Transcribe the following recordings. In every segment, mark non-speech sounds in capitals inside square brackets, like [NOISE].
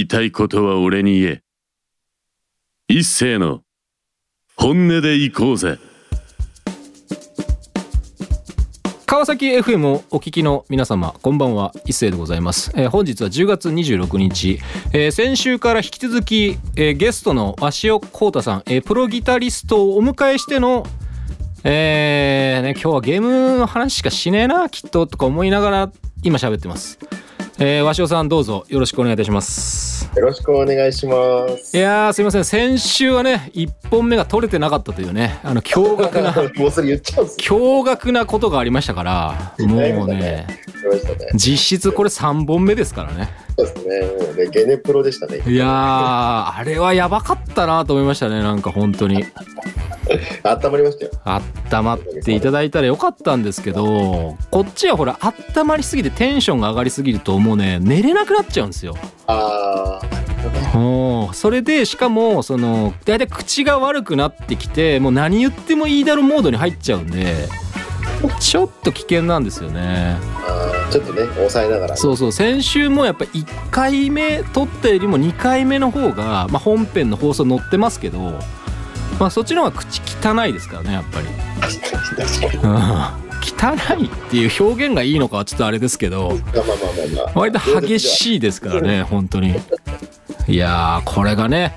言いたいことは俺に言え。一斉の本音で行こうぜ。川崎 FM をお聞きの皆様こんばんは。一斉でございます、えー本日は10月26日、えー先週から引き続き、えーゲストの鷲尾浩太さん、えープロギタリストをお迎えしてのえーね、今日はゲームの話しかしねえなきっととか思いながら今喋ってます、えー、鷲尾さんどうぞよろしくお願いいたしますよろしくお願いします。いやーすいません先週はね1本目が取れてなかったというねあの驚愕な [LAUGHS] もうそれ言っちゃう驚愕なことがありましたからもうねね。実質これ3本目ですからねそうですね。ね、ゲネプロでしたね。いやーあれはやばかったなと思いましたねなんか本当に温まりましたよ。温まっていただいたらよかったんですけどこっちはほら温まりすぎてテンションが上がりすぎるともうね寝れなくなっちゃうんですよ。あうん。それでしかもその大体口が悪くなってきてもう何言ってもいいだろモードに入っちゃうんでちょっと危険なんですよね。ちょっとね、抑えながら。そうそう。先週もやっぱ1回目撮ったよりも2回目の方が、まあ、本編の放送載ってますけど、まあ、そっちの方が口汚いですからねやっぱり、確かに。うん、汚いっていう表現がいいのかはちょっとあれですけど。割と激しいですからね本当にいやーこれがね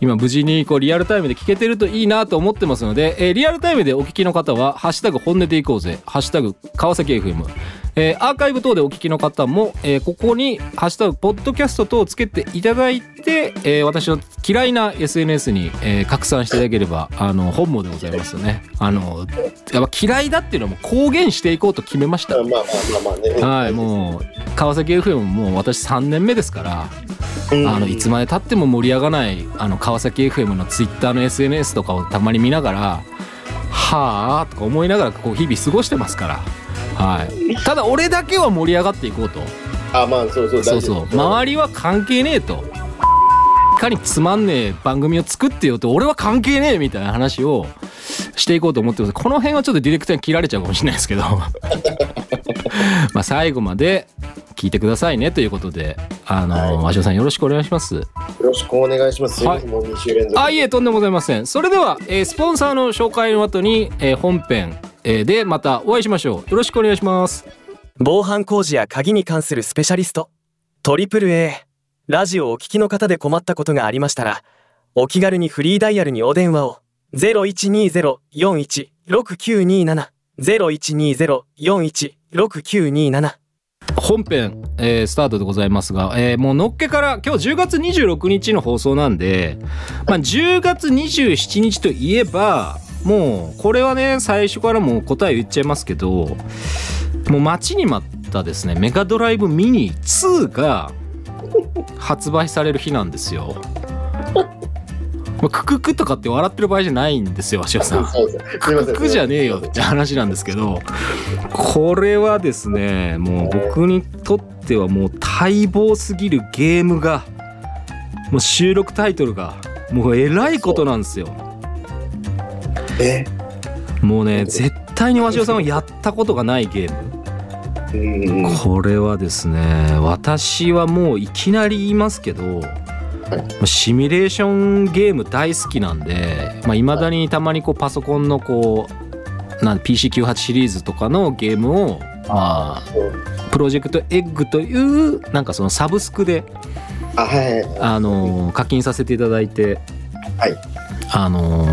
今無事にこうリアルタイムで聞けてるといいなと思ってますので、えーリアルタイムでお聞きの方は「ハッシュタグ本音でいこうぜ」「ハッシュタグ川崎 FM」えーアーカイブ等でお聞きの方も、えーここに「ハッシュタグポッドキャスト」等をつけていただいて、えー私の嫌いな SNS に、えー拡散していただければあの本望でございますよねあのやっぱ嫌いだっていうのはもう公言していこうと決めましたまあまあまあまあね。はいもう川崎 FM も私3年目ですからうんあのいつまでたっても盛り上がないあの川崎 FM の Twitter の SNS とかをたまに見ながらはあとか思いながらこう日々過ごしてますから。はい、ただ俺だけは盛り上がっていこうと。あ、まあそうそう。そうそう。周りは関係ねえと。いかにつまんねえ番組を作ってよと俺は関係ねえみたいな話をしていこうと思ってます。この辺はちょっとディレクターに切られちゃうかもしれないですけど。[LAUGHS] まあ最後まで聞いてくださいねということで。あの鷲尾さんよろしくお願いします。よろしくお願いします。すい。もう2週連続。あいえとんでもございません。それでは、えースポンサーの紹介の後に、えー本編、えーでまたお会いしましょう。よろしくお願いします。防犯工事や鍵に関するスペシャリスト。トリプル a ラジオをお聞きの方で困ったことがありましたらお気軽にフリーダイヤルにお電話を。0120-416927 0120-416927本編、えースタートでございますが、えーもうのっけから今日10月26日の放送なんで、まあ、10月27日といえばもうこれはね最初からもう答え言っちゃいますけどもう待ちに待ったですねメガドライブミニ2が発売される日なんですよ。まあクククとかって笑ってる場合じゃないんですよ鷲尾さん。そうです。すいません。クじゃねえよって話なんですけどこれはですねもう僕にとってはもう待望すぎるゲームがもう収録タイトルがもうえらいことなんですよえ？もうね絶対に鷲尾さんはやったことがないゲーム。これはですね私はもういきなり言いますけどシミュレーションゲーム大好きなんでいまあ、未だにたまにこうパソコンのこうなん PC98 シリーズとかのゲームをまあプロジェクトエッグというなんかそのサブスクであ、はいはい。あの課金させていただいてはい。あの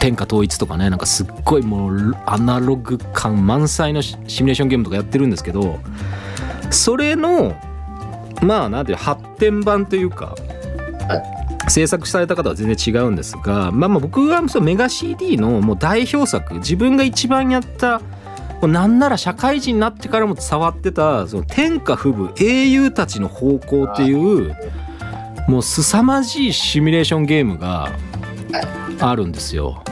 天下統一とかねなんかすっごいもうアナログ感満載のシミュレーションゲームとかやってるんですけどそれのまあなんていう発展版というか、制作された方は全然違うんですがまあまあ僕はそのメガ CD のもう代表作自分が一番やったもうなんなら社会人になってからも触ってたその天下不武英雄たちの方向っていうもう凄まじいシミュレーションゲームがあるんですよ。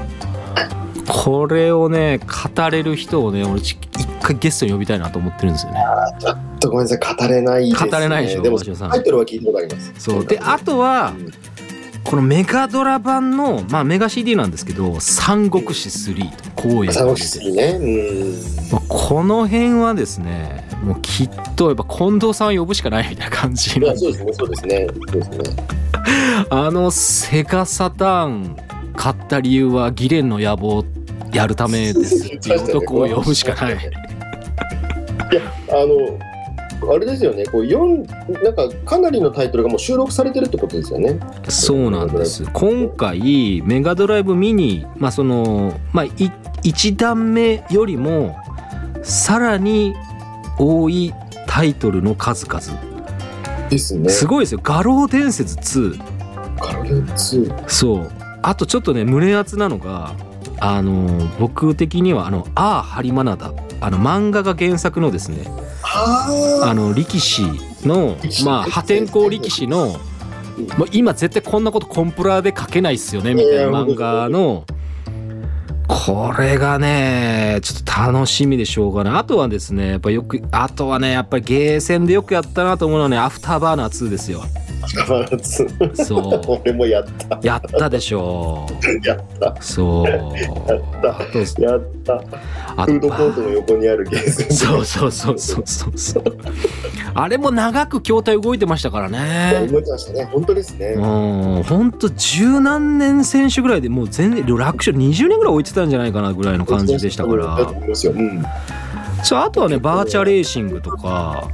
これをね語れる人をね俺ち一回ゲストに呼びたいなと思ってるんですよね。ちょっとごめんなさい、語れないです、ね。語れないでしょでも、タイトルは聞いたことあります。そうであとはこのメガドラ版の、まあ、メガ CD なんですけど「三国志3」とこういう三国志いいね。うん。まあこの辺はですねもうきっとやっぱ近藤さんを呼ぶしかないみたいな感じそうですね、そうですね。そうですね。あのセガサターン買った理由はギレンの野望やるためですっていう男を呼ぶしかない。いや、あの、あれですよね、こう四なんかかなりのタイトルがもう収録されてるってことですよね。そうなんです今回メガドライブミニまあそのまあ1段目よりもさらに多いタイトルの数々ですね。すごいですよ「画廊伝説2カロリー2。」そうあとちょっとね胸熱なのがあの僕的にはあの「ああハリマナダ」あの漫画が原作のですねああの力士のまあ破天荒力士のもう今絶対こんなことコンプラで書けないっすよねみたいな漫画のこれがねちょっと楽しみでしょうがない。あとはですねやっぱよくあとはねやっぱりゲーセンでよくやったなと思うのはねアフターバーナー2ですよ。あ、カロリー2。そう [LAUGHS] 俺もやった。やったでしょやった。うそうたあとやった。あフードコートの横にあるゲーセンで。そうそうそうそうそうそうあれも長く筐体動いてましたからね覚えてましたね。本当ですね。うんほんと十何年選手ぐらいでもう全然楽勝20年ぐらい置いてたんじゃないかなぐらいの感じでしたかだとら思いますよ。うん。そうあとはねバーチャレーシングとか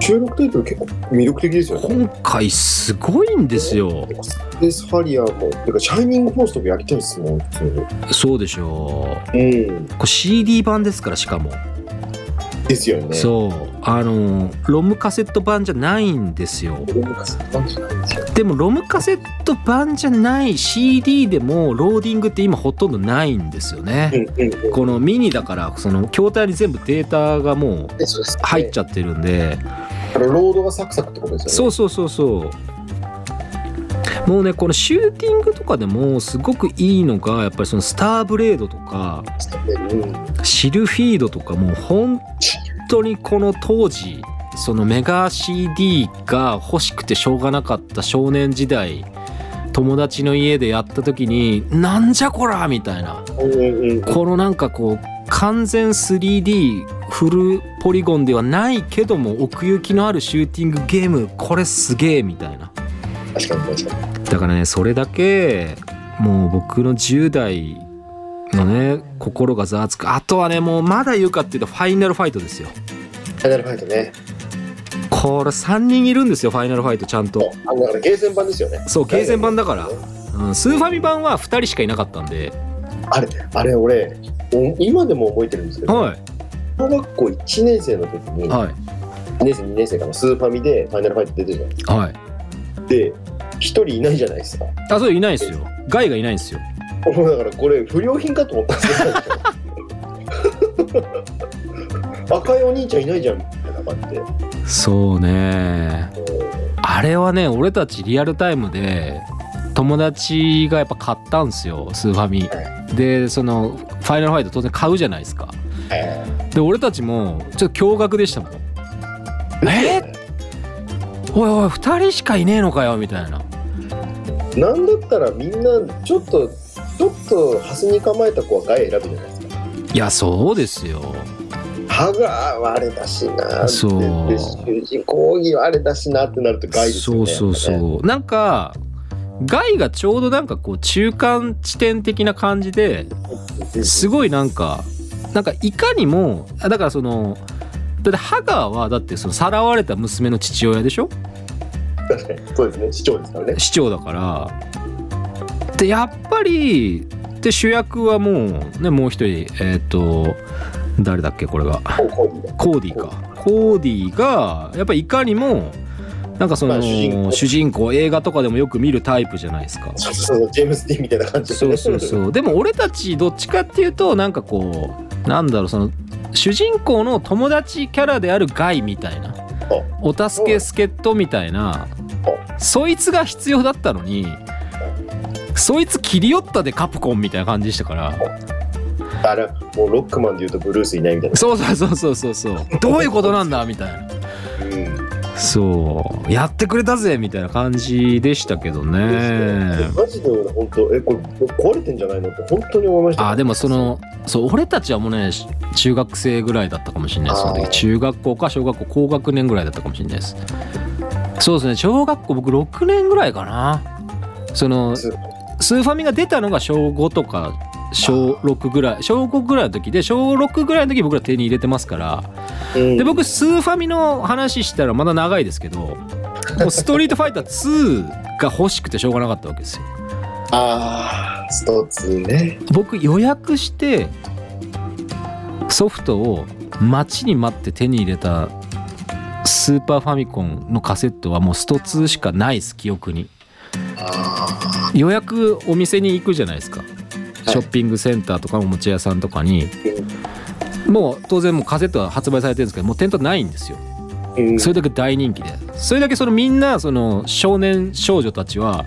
収録タイトル結構魅力的ですよね。今回すごいんですよスペースファリアも、てかシャイニングフォースとかやりたいですもん。そうでしょううん。これ CD 版ですからしかも、ですよね。そう。あのロムカセット版じゃないんですよ。でもロムカセット版じゃない CD でもローディングって今ほとんどないんですよね。このミニだからその筐体に全部データがもう入っちゃってるんで、ロードがサクサクってことですよね。そうそうそうそうもうねこのシューティングとかでもすごくいいのがやっぱりそのスターブレードとか。シルフィードとかもう本当にこの当時そのメガ CD が欲しくてしょうがなかった少年時代友達の家でやった時になんじゃこらみたいな。このなんかこう完全 3D フルポリゴンではないけども奥行きのあるシューティングゲームこれすげえみたいな確かに確かに。だからねそれだけもう僕の10代のね心がざわつく。あとはねもうまだ言うかっていうとファイナルファイトですよ。ファイナルファイトね。これ3人いるんですよファイナルファイトちゃんと。あのだからゲーセン版ですよね。そうゲーセン版だから、うん、スーファミ版は2人しかいなかったんで。あれ、あれ俺、お今でも覚えてるんですけど、はい。小学校1年生の時に、はい。1年生、2年生かな、スーファミでファイナルファイト出てるじゃないですはい。か。で、1人いないじゃないですか。あそういないですよ。ガイがいないんですよ。もうだからこれ不良品かと思ったんですけど。[LAUGHS] 赤いお兄ちゃんいないじゃんみたいな感じで。そうね。あれはね俺たちリアルタイムで友達がやっぱ買ったんですよスーファミ。でそのファイナルファイト当然買うじゃないですか。えで俺たちもちょっと驚愕でしたもん。え？おいおい2人しかいねえのかよみたいななんだったらみんなちょっとちょっとハスに構えた子はガイ選ぶじゃないですか。いやそうですよ。歯があれだしなそう。で主人公着はあれだしなってなるとガイですよね。そうそうそう。なんかガイがちょうどなんかこう中間地点的な感じですごいなんかなんかいかにもあだからそのだってハガーはだってそのさらわれた娘の父親でしょ？確かにそうですね。市長ですからね。市長だから。でやっぱりで主役はもうねもう一人えっ、と誰だっけこれが。コーディか。コーディがやっぱいかにもなんかその、まあ主人公。主人公映画とかでもよく見るタイプじゃないですか。そうそうそうジェームズ・ディみたいな感じで。そうそうそう。でも俺たちどっちかっていうとなんかこうなんだろうその主人公の友達キャラであるガイみたいなお助け助っ人みたいなそいつが必要だったのにそいつ切り寄ったでカプコンみたいな感じでしたから。あれもうロックマンで言うとブルースいないみたいな。そうそうそうそうそうそう。どういうことなんだみたいな。うん。そう。やってくれたぜみたいな感じでしたけどねマジで俺本当えこれ壊れてんじゃないのって本当に思いました。あでもそのそう俺たちはもうね中学生ぐらいだったかもしれないです。その時中学校か小学校高学年ぐらいだったかもしれないです。そうですね小学校僕6年ぐらいかな。そのすスーファミが出たのが小5とか小6ぐらい小5ぐらいの時で小6ぐらいの時僕ら手に入れてますから。うん。で僕スーファミの話したらまだ長いですけどもうストリートファイター2が欲しくてしょうがなかったわけですよ。ああスト2ね。僕予約してソフトを待ちに待って手に入れたスーパーファミコンのカセットはもうスト2しかないです記憶に。あ予約お店に行くじゃないですか。ショッピングセンターとかおもちゃ屋さんとかに。もう当然もうカセットは発売されてるんですけどもう店頭ないんですよそれだけ大人気で。それだけそのみんなその少年少女たちは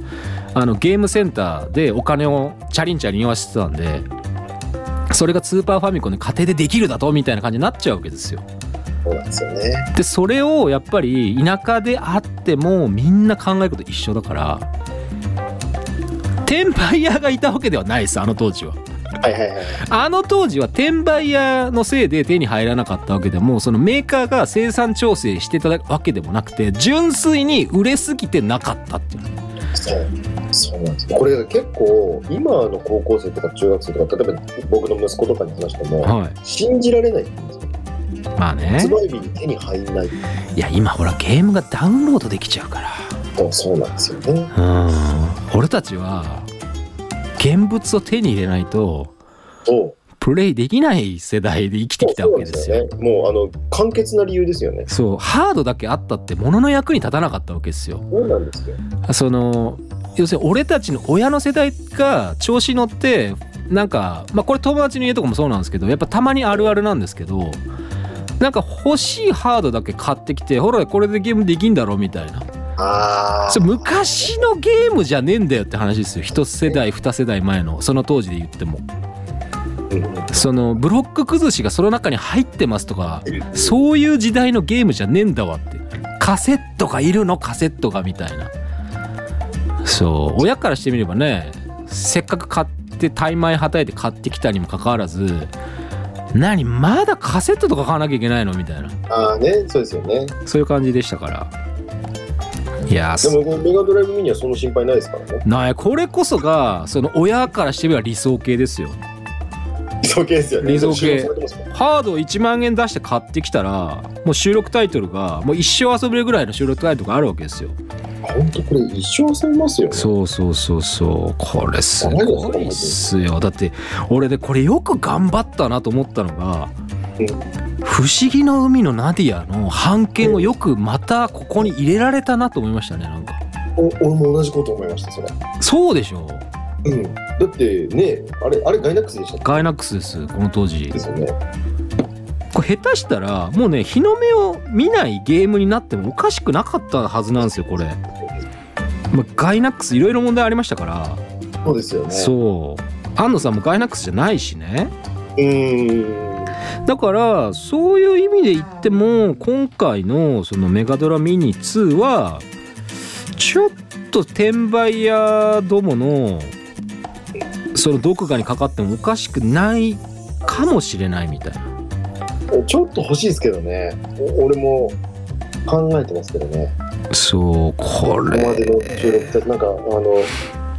あのゲームセンターでお金をチャリンチャリン言わしてたんでそれがスーパーファミコンで家庭でできるだとみたいな感じになっちゃうわけですよ。そうなんですよね。でそれをやっぱり田舎であってもみんな考えること一緒だから転売屋がいたわけではないですあの当時ははいはいはい。あの当時は転売屋のせいで手に入らなかったわけでもそのメーカーが生産調整してたわけでもなくて純粋に売れすぎてなかったっていう。そう。そうなんですよ。これ結構今の高校生とか中学生とか例えば僕の息子とかに話しても、はい。信じられないって言うんですよ。まあね。発売日に手に入んない。いや今ほらゲームがダウンロードできちゃうから。そうそうなんですよね。うん。俺たちは現物を手に入れないとプレイできない世代で生きてきたわけですよ。そうすよねもうあの簡潔な理由ですよね。そうハードだけあったって物の役に立たなかったわけですよ。そうなんですよ。その要するに俺たちの親の世代が調子乗ってなんかまあこれ友達の家とかもそうなんですけどやっぱたまにあるあるなんですけどなんか欲しいハードだけ買ってきてほらこれでゲームできんだろみたいなそれ昔のゲームじゃねえんだよって話ですよ。一世代二世代前のその当時で言っても。そのブロック崩しがその中に入ってますとかそういう時代のゲームじゃねえんだわって。カセットがいるの？カセットがみたいな。そう。親からしてみればねせっかく買ってタイマイはたいて買ってきたにもかかわらず何まだカセットとか買わなきゃいけないの？みたいな。ああねそうですよね。そういう感じでしたからいやでもこのメガドライブミニはその心配ないですからね。なあこれこそがその親からしてみれば理想系ですよ。理想系ですよね。理想系ハードを1万円出して買ってきたらもう収録タイトルがもう一生遊べるぐらいの収録タイトルがあるわけですよ。本当これ一生遊びますよね。そうそうそうそうこれすごいっすよだって俺でこれよく頑張ったなと思ったのがうん「不思議の海のナディア」の版権をよくまたここに入れられたなと思いましたねなんか。お俺も同じこと思いましたそれ。そうでしょう。ん。だってねあれあれガイナックスでしたっガイナックスですこの当時。けですよね。これ下手したらもうね日の目を見ないゲームになってもおかしくなかったはずなんですよこれ、まあ、ガイナックスいろいろ問題ありましたから、そうですよね。そう。安野さんもガイナックスじゃないしね。うーんだからそういう意味で言っても今回のそのメガドラミニ2はちょっと転売屋どものその毒牙にかかってもおかしくないかもしれないみたいな。ちょっと欲しいですけどね。お俺も考えてますけどね。そうこここまでのれ収録ってなんかあの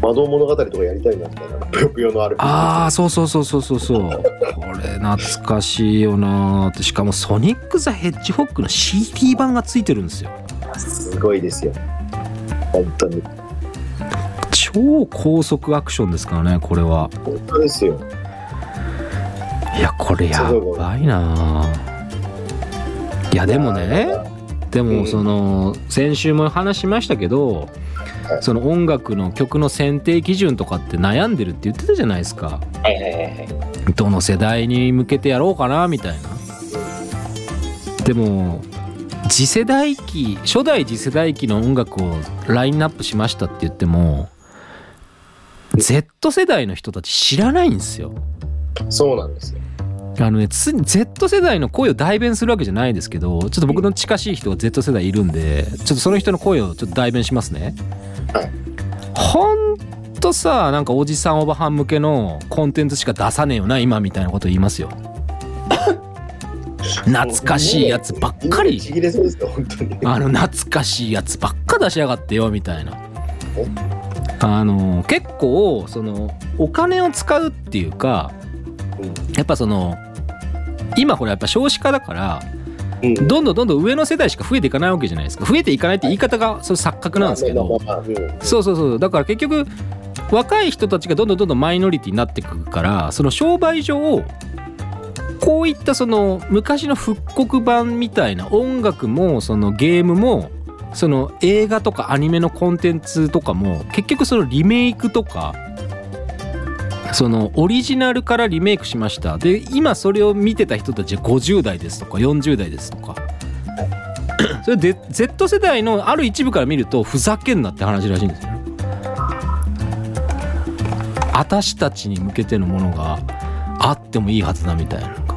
魔導物語とかやりたいなみたいなぷよぷよのあるああそうそうそうそうそうそう。これ懐かしいよなーって。しかもソニック・ザ・ヘッジホッグの CD 版がついてるんですよ。すごいですよ。本当に。超高速アクションですからねこれは。本当ですよ。いやこれやばいなー。いやでもねでうん。もその先週も話しましたけどはいその音楽の曲の選定基準とかって悩んでるって言ってたじゃないですか。はいはいはいはい。どの世代に向けてやろうかなみたいな。でも次世代機初代次世代機の音楽をラインナップしましたって言っても Z 世代の人たち知らないんですよ。そうなんですよあのねつ Z 世代の声を代弁するわけじゃないですけどちょっと僕の近しい人が Z 世代いるんでちょっとその人の声をちょっと代弁しますね。はいほんとさなんかおじさんおばはん向けのコンテンツしか出さねえよな今みたいなこと言いますよ。[LAUGHS] 懐かしいやつばっかりあの懐かしいやつばっか出しやがってよみたいな。あの結構そのお金を使うっていうかやっぱその今ほらやっぱ少子化だからうん。どんどんどんどん上の世代しか増えていかないわけじゃないですか。増えていかないって言い方がそれ錯覚なんですけど。そうそうそう。だから結局若い人たちがどんどんどんどんマイノリティになってくるからその商売上こういったその昔の復刻版みたいな音楽もそのゲームもその映画とかアニメのコンテンツとかも結局そのリメイクとかそのオリジナルからリメイクしました。で今それを見てた人たちは50代ですとか40代ですとか。[CLEARS THROAT] それで Z 世代のある一部から見るとふざけんなって話らしいんですよ。私たちに向けてのものがあってもいいはずだみたいな。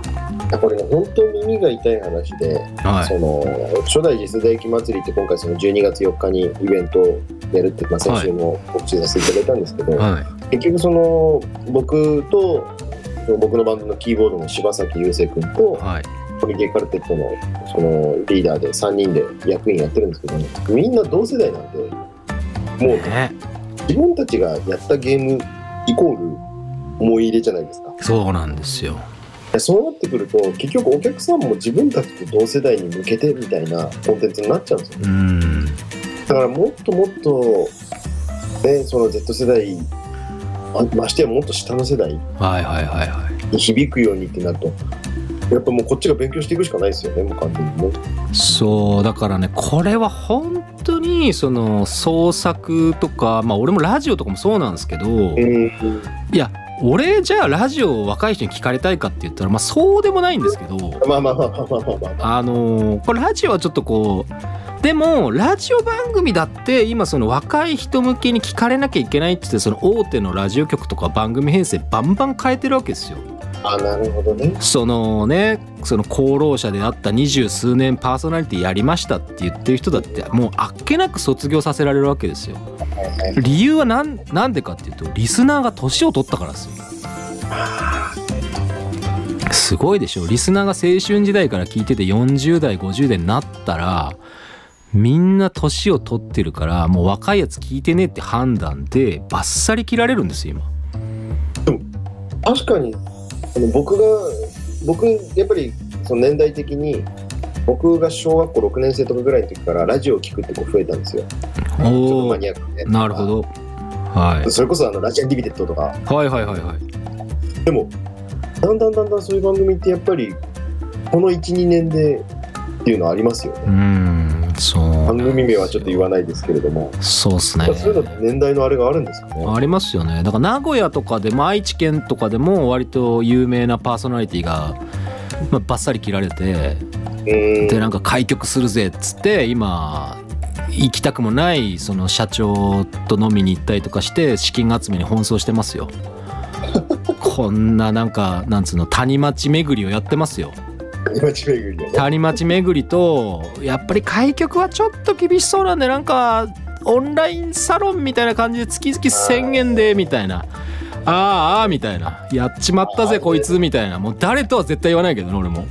これね本当耳が痛い話で、はい。その初代次世代駅祭りって今回その12月4日にイベントをやるって、まあ、先週も告知させていただいたんですけど、はい。結局その僕と僕のバンドのキーボードの柴崎雄星君とはい。コミケカルテットのそのリーダーで3人で役員やってるんですけど、みんな同世代なんでもうね。自分たちがやったゲームイコール思い入れじゃないですか。そうなんですよそうなってくると結局お客さんも自分たちと同世代に向けてみたいなコンテンツになっちゃうんですよ。うん。だからもっともっとねその Z 世代まましてやもっと下の世代に響くようにってなるとやっぱもうこっちが勉強していくしかないですよねもう完全にね。そうだからねこれは本当にその創作とかまあ俺もラジオとかもそうなんですけどうん。いや俺じゃあラジオを若い人に聞かれたいかって言ったらまあそうでもないんですけどまあまあまあまあまあまあまああのーこれラジオはちょっとこうでもラジオ番組だって今その若い人向けに聞かれなきゃいけないって言ってその大手のラジオ局とか番組編成バンバン変えてるわけですよ。あなるほどねそのねその功労者であった二十数年パーソナリティやりましたって言ってる人だってもうあっけなく卒業させられるわけですよ。理由はなんなんでかっていうとリスナーが年を取ったからですよ。すごいでしょリスナーが青春時代から聞いてて40代50代になったらみんな年を取ってるからもう若いやつ聞いてねえって判断でバッサリ切られるんですよ今。確かに僕が僕やっぱりその年代的に僕が小学校6年生とかぐらいの時からラジオを聞くって子増えたんですよ。ちょっとおおマニアックで。なるほど、はい、それこそあのラジアンリミテッドとか。はいはいはいはい。でもだんだんだんだんそういう番組ってやっぱりこの12年でっていうのはありますよね。うーんそう。番組名はちょっと言わないですけれども、そうっすね。まあそういうの年代のあれがあるんですかね？ありますよね。だから名古屋とかでも愛知県とかでも割と有名なパーソナリティがまあバッサリ切られてうん。でなんか開局するぜっつって今行きたくもないその社長と飲みに行ったりとかして資金集めに奔走してますよ。[LAUGHS] こんななんかなんつうの谷町巡りをやってますよ谷町巡りとやっぱり開局はちょっと厳しそうなんでなんかオンラインサロンみたいな感じで月々1000円でみたいな。ああああみたいな。やっちまったぜこいつみたいな。もう誰とは絶対言わないけどね俺も。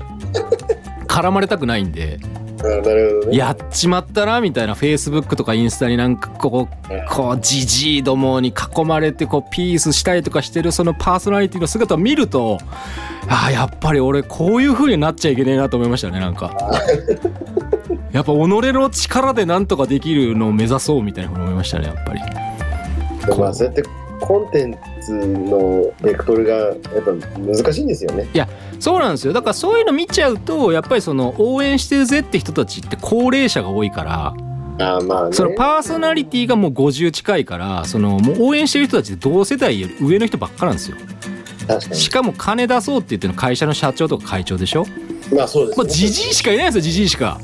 絡まれたくないんでね。やっちまったなみたいなフェイスブックとかインスタになんかこうこうジジイどもに囲まれてこうピースしたりとかしてるそのパーソナリティの姿を見るとああやっぱり俺こういう風になっちゃいけねえなと思いましたねなんか。[LAUGHS] やっぱ己の力でなんとかできるのを目指そうみたいなふうに思いましたねやっぱり。まあそうやってコンテンツのベクトルがやっぱ難しいんですよね。そうなんですよ。だからそういうの見ちゃうとやっぱりその応援してるぜって人たちって高齢者が多いからあーまあね。そのパーソナリティがもう50近いからそのもう応援してる人たちって同世代より上の人ばっかなんですよ。確かしかも金出そうって言ってるの会社の社長とか会長でしょ？にまあそうですまあじじいしかいないんですよじじいしか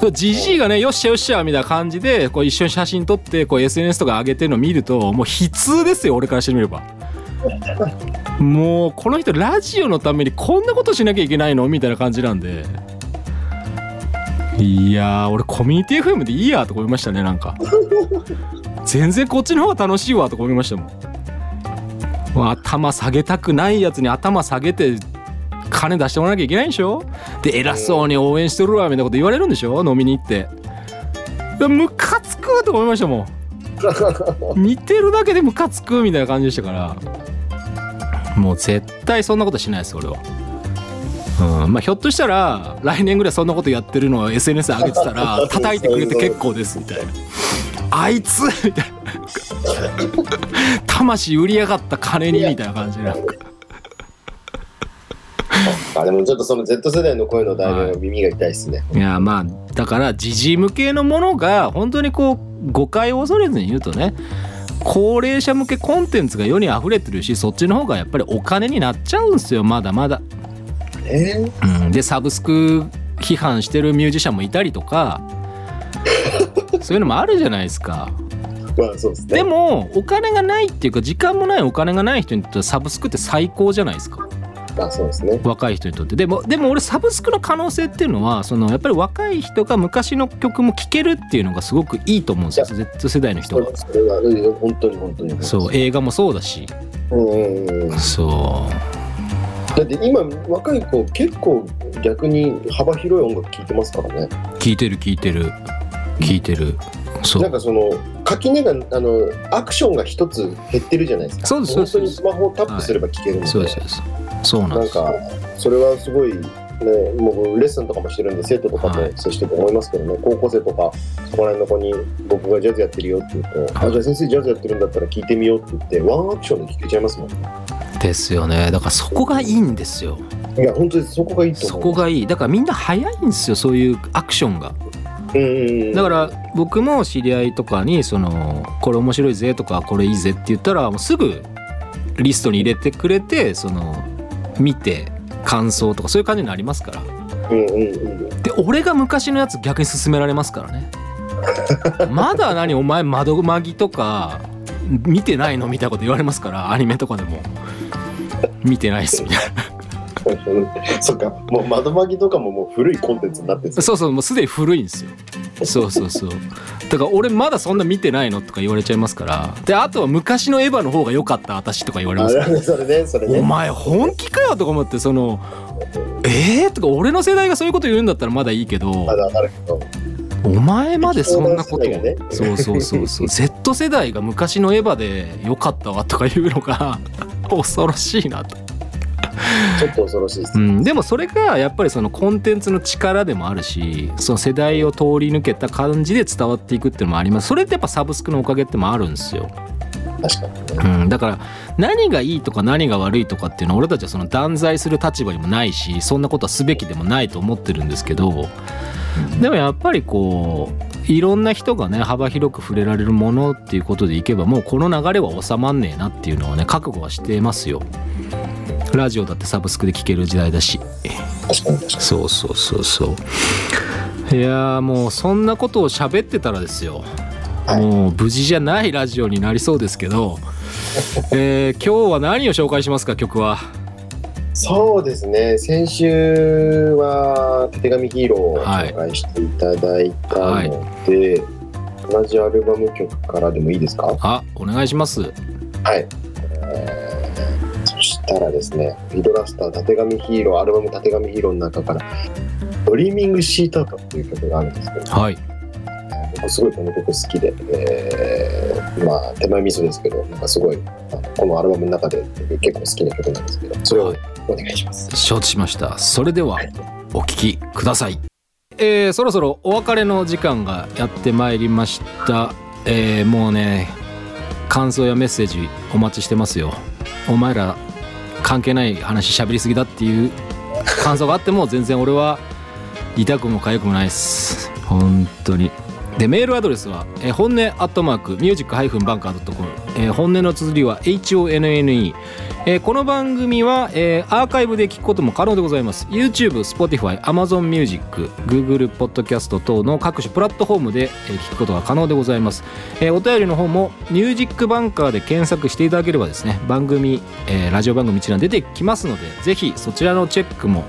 そうじじいがねよっしゃよっしゃみたいな感じでこう一緒に写真撮ってこう SNS とか上げてるの見るともう悲痛ですよ俺からしてみれば。もうこの人ラジオのためにこんなことしなきゃいけないの？みたいな感じなんで。いや俺コミュニティ FM でいいやと思いましたねなんか。全然こっちの方が楽しいわとか思いましたもん。頭下げたくないやつに頭下げて金出してもらわなきゃいけないんでしょ？で偉そうに応援してるわみたいなこと言われるんでしょ？飲みに行って。ムカつくとか思いましたもん。[LAUGHS] 見てるだけでムカつくみたいな感じでしたから。もう絶対そんなことしないです俺は。うん、まあひょっとしたら来年ぐらいそんなことやってるのを SNS 上げてたら [LAUGHS] 叩いてくれて結構ですみたいな。あいつみたいな。[LAUGHS] 魂売りやがった金にみたいな感じでなんかあでもちょっとその Z 世代の声の代弁は耳が痛いですね。いやまあだから時事向けのものが本当にこう誤解を恐れずに言うとね高齢者向けコンテンツが世に溢れてるしそっちの方がやっぱりお金になっちゃうんですよまだまだ。えうん、でサブスク批判してるミュージシャンもいたりとか [LAUGHS] そういうのもあるじゃないですか。まあそうですね。でもお金がないっていうか時間もないお金がない人にとってはサブスクって最高じゃないですかまあそうですね。若い人にとって。でもでも俺サブスクの可能性っていうのはそのやっぱり若い人が昔の曲も聴けるっていうのがすごくいいと思うんですよ。Z 世代の人そはれそれはうん本当に本当に。そう映画もそうだし。うんうんうだって今若い子結構逆に幅広い音楽聴いてますからね。う聴いてる聴いてる。聴いてる。そう。なんかその垣根があのアクションが一つ減ってるじゃないですか。そうです本当スマホをタップすれば聴けるので。そうですそうですそうなんですなんかそれはすごい、ね、もうレッスンとかもしてるんで生徒とかもはい。接してて思いますけどね、高校生とかそこら辺の子に僕がジャズやってるよって言うと、はい。あじゃあ先生ジャズやってるんだったら聞いてみようって言ってワンアクションで聴けちゃいますもんですよね。だからそこがいいんですよ。いや本当にそこがいいとそこがいい。だからみんな早いんですよそういうアクションが。うん。だから僕も知り合いとかにそのこれ面白いぜとかこれいいぜって言ったらもうすぐリストに入れてくれてその見て感想とかそういう感じになりますから。うんうんうん。で俺が昔のやつ逆に勧められますからね。[LAUGHS] まだ何お前窓マギとか見てないのみたいなこと言われますからアニメとかでも。見てないっすみたい [LAUGHS] そっかもう窓マギとかももう古いコンテンツになってそうそうもうすでに古いんですよ。そうそうそう。だから俺まだそんな見てないのとか言われちゃいますから。であとは昔のエヴァの方が良かった私とか言われます。からあそれねそれおね前本気かよとか思ってそのえー、とか俺の世代がそういうこと言うんだったらまだいいけど。まだわかるけど。お前までそんなことを、ね。そうそうそうそう。[LAUGHS] Z 世代が昔のエヴァで良かったわとか言うのが [LAUGHS] 恐ろしいなと、[LAUGHS] ちょっと恐ろしいです、うん、でもそれがやっぱりそのコンテンツの力でもあるしその世代を通り抜けた感じで伝わっていくっていうのもあります。それってやっぱサブスクのおかげってもあるんですよ、確かにね。うん、だから何がいいとか何が悪いとかっていうのは俺たちはその断罪する立場にもないしそんなことはすべきでもないと思ってるんですけどでもやっぱりこういろんな人がね幅広く触れられるものっていうことでいけばもうこの流れは収まんねえなっていうのはね覚悟はしてますよ。ラジオだってサブスクで聴ける時代だし。そうそうそうそう。いやーもうそんなことを喋ってたらですよ。はい。もう無事じゃないラジオになりそうですけど、[LAUGHS] えー今日は何を紹介しますか曲は？そうですね。先週は「たてがみヒーロー」を紹介していただいたので、同じアルバム曲からでもいいですか？あお願いします。はい、えーたらですね「フィドラスターたてがみヒーロー」アルバム「たてがみヒーロー」の中から「ドリーミングシートアウト」っていう曲があるんですけど、はい。僕すごいこの曲好きで、えーまあ手前味噌ですけどなんかすごいこのアルバムの中で結構好きな曲なんですけどそれをお願いします。承知しました。それではお聴きください。えーそろそろお別れの時間がやってまいりました。えーもうね感想やメッセージお待ちしてますよ。お前ら関係ない話しゃべりすぎだっていう感想があっても全然俺は痛くも痒くもないです。本当に。でメールアドレスは、えー本音アットマークミュージックハイフンバンカー .com、えー本音の綴りは HONNE えーこの番組は、えーアーカイブで聞くことも可能でございます。YouTube、Spotify、Amazon Music、Google Podcast 等の各種プラットフォームで、えー聞くことが可能でございます、えーお便りの方もミュージックバンカーで検索していただければですね番組、えーラジオ番組一覧出てきますのでぜひそちらのチェックも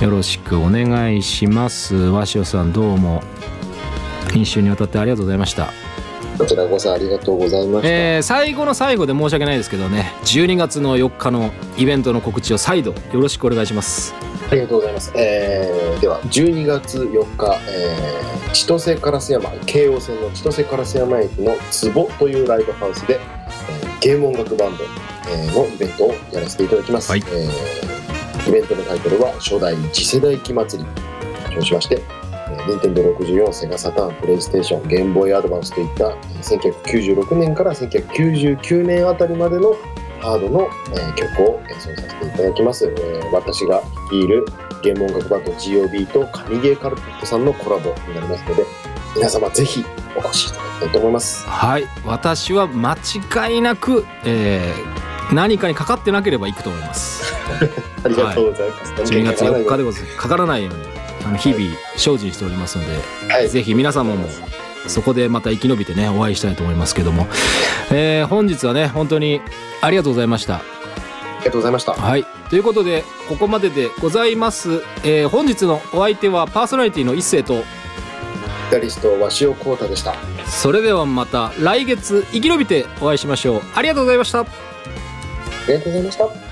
よろしくお願いします。鷲尾さんどうも。2週にわたってありがとうございました。こちらこそありがとうございました。えー最後の最後で申し訳ないですけどね12月の4日のイベントの告知を再度よろしくお願いしますありがとうございます。えーでは、12月4日、えー千歳烏山、京王線の千歳烏山駅の壺というライブハウスで、えーゲーム音楽バンド、えーのイベントをやらせていただきます。はいえーイベントのタイトルは、初代次世代機祭りと称しまして、えー、Nintendo64、セガサターン、プレイステーション、ゲームボーイアドバンスといった、えー1996年から1999年あたりまでのハードの、えー曲を演奏させていただきます。えー私が率いるゲーム音楽バンド GOB と神ゲーカルピットさんのコラボになりますので、皆様ぜひお越しいただきたいと思います。はい私は間違いなく、えー何かにかかってなければ行くと思います [LAUGHS] ありがとうございます。12月4日でございますかからないようにあの日々精進しておりますので、はい、ぜひ皆様もそこでまた生き延びてねお会いしたいと思いますけども、えー本日はね本当にありがとうございました。ありがとうございました。はい。ということでここまででございます、えー本日のお相手はパーソナリティの一世とギタリスト鷲尾浩太でした。あそれではまた来月生き延びてお会いしましょう。ありがとうございました。りがとうございました。